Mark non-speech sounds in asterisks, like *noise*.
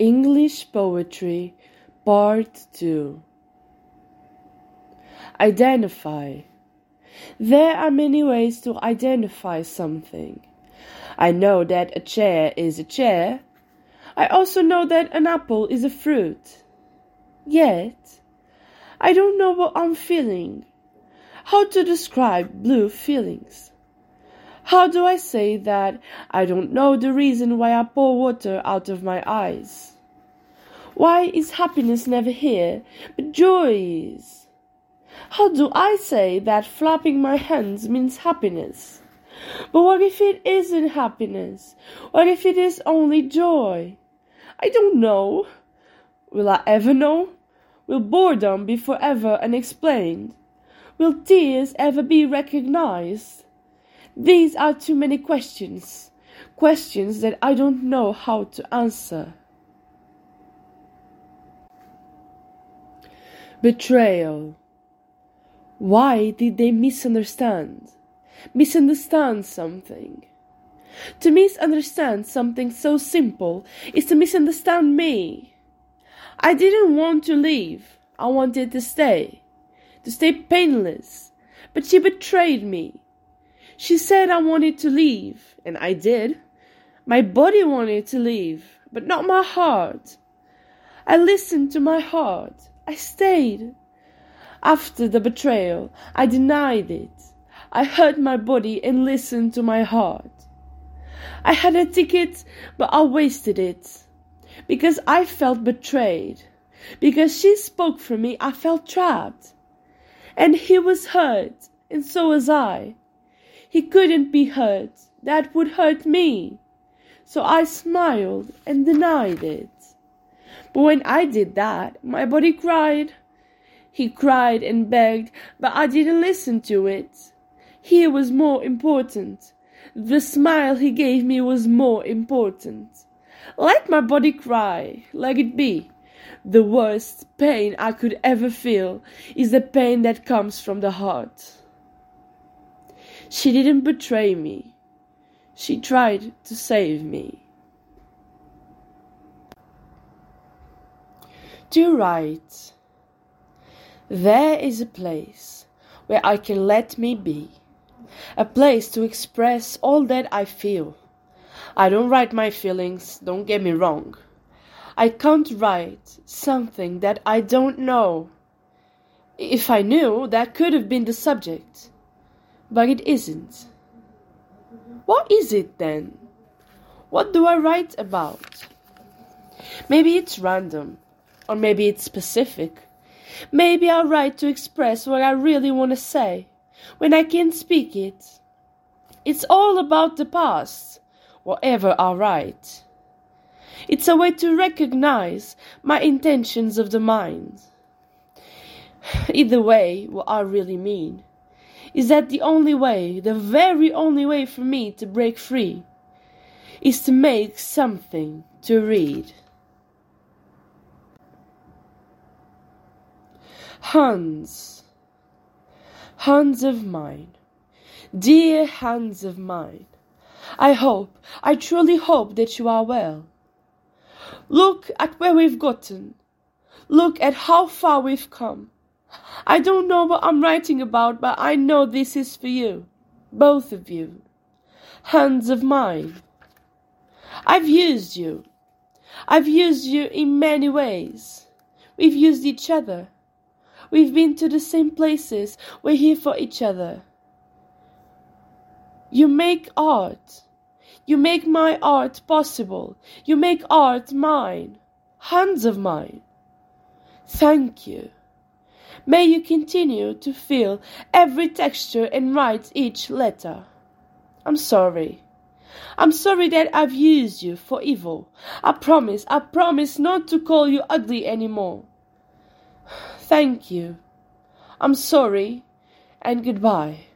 English Poetry, Part 2 Identify. There are many ways to identify something. I know that a chair is a chair. I also know that an apple is a fruit. Yet, I don't know what I'm feeling. How to describe blue feelings? How do I say that I don't know the reason why I pour water out of my eyes? Why is happiness never here, but joy is? How do I say that flapping my hands means happiness? But what if it isn't happiness? What if it is only joy? I don't know. Will I ever know? Will boredom be forever unexplained? Will tears ever be recognized? These are too many questions, questions that I don't know how to answer. Betrayal. Why did they misunderstand? Misunderstand something. To misunderstand something so simple is to misunderstand me. I didn't want to leave. I wanted to stay. To stay painless. But she betrayed me. She said I wanted to leave, and I did. My body wanted to leave, but not my heart. I listened to my heart. I stayed. After the betrayal, I denied it. I hurt my body and listened to my heart. I had a ticket, but I wasted it. Because I felt betrayed. Because she spoke for me, I felt trapped. And he was hurt, and so was I. He couldn't be hurt. That would hurt me. So I smiled and denied it. But when I did that, my body cried. He cried and begged, but I didn't listen to it. He was more important. The smile he gave me was more important. Let my body cry, let it be. The worst pain I could ever feel is the pain that comes from the heart. She didn't betray me. She tried to save me. To write. There is a place where I can let me be, a place to express all that I feel. I don't write my feelings, don't get me wrong. I can't write something that I don't know. If I knew, that could have been the subject but it isn't. What is it then? What do I write about? Maybe it's random, or maybe it's specific. Maybe I write to express what I really want to say when I can't speak it. It's all about the past, whatever I write. It's a way to recognize my intentions of the mind. *sighs* Either way, what I really mean is that the only way, the very only way for me to break free is to make something to read. Hands, hands of mine, dear hands of mine, I hope, I truly hope that you are well. Look at where we've gotten. Look at how far we've come. I don't know what I'm writing about, but I know this is for you, both of you. Hands of mine. I've used you. I've used you in many ways. We've used each other. We've been to the same places. We're here for each other. You make art. You make my art possible. You make art mine. Hands of mine. Thank you. May you continue to feel every texture and write each letter. I'm sorry. I'm sorry that I've used you for evil. I promise, I promise not to call you ugly anymore. *sighs* Thank you. I'm sorry and goodbye.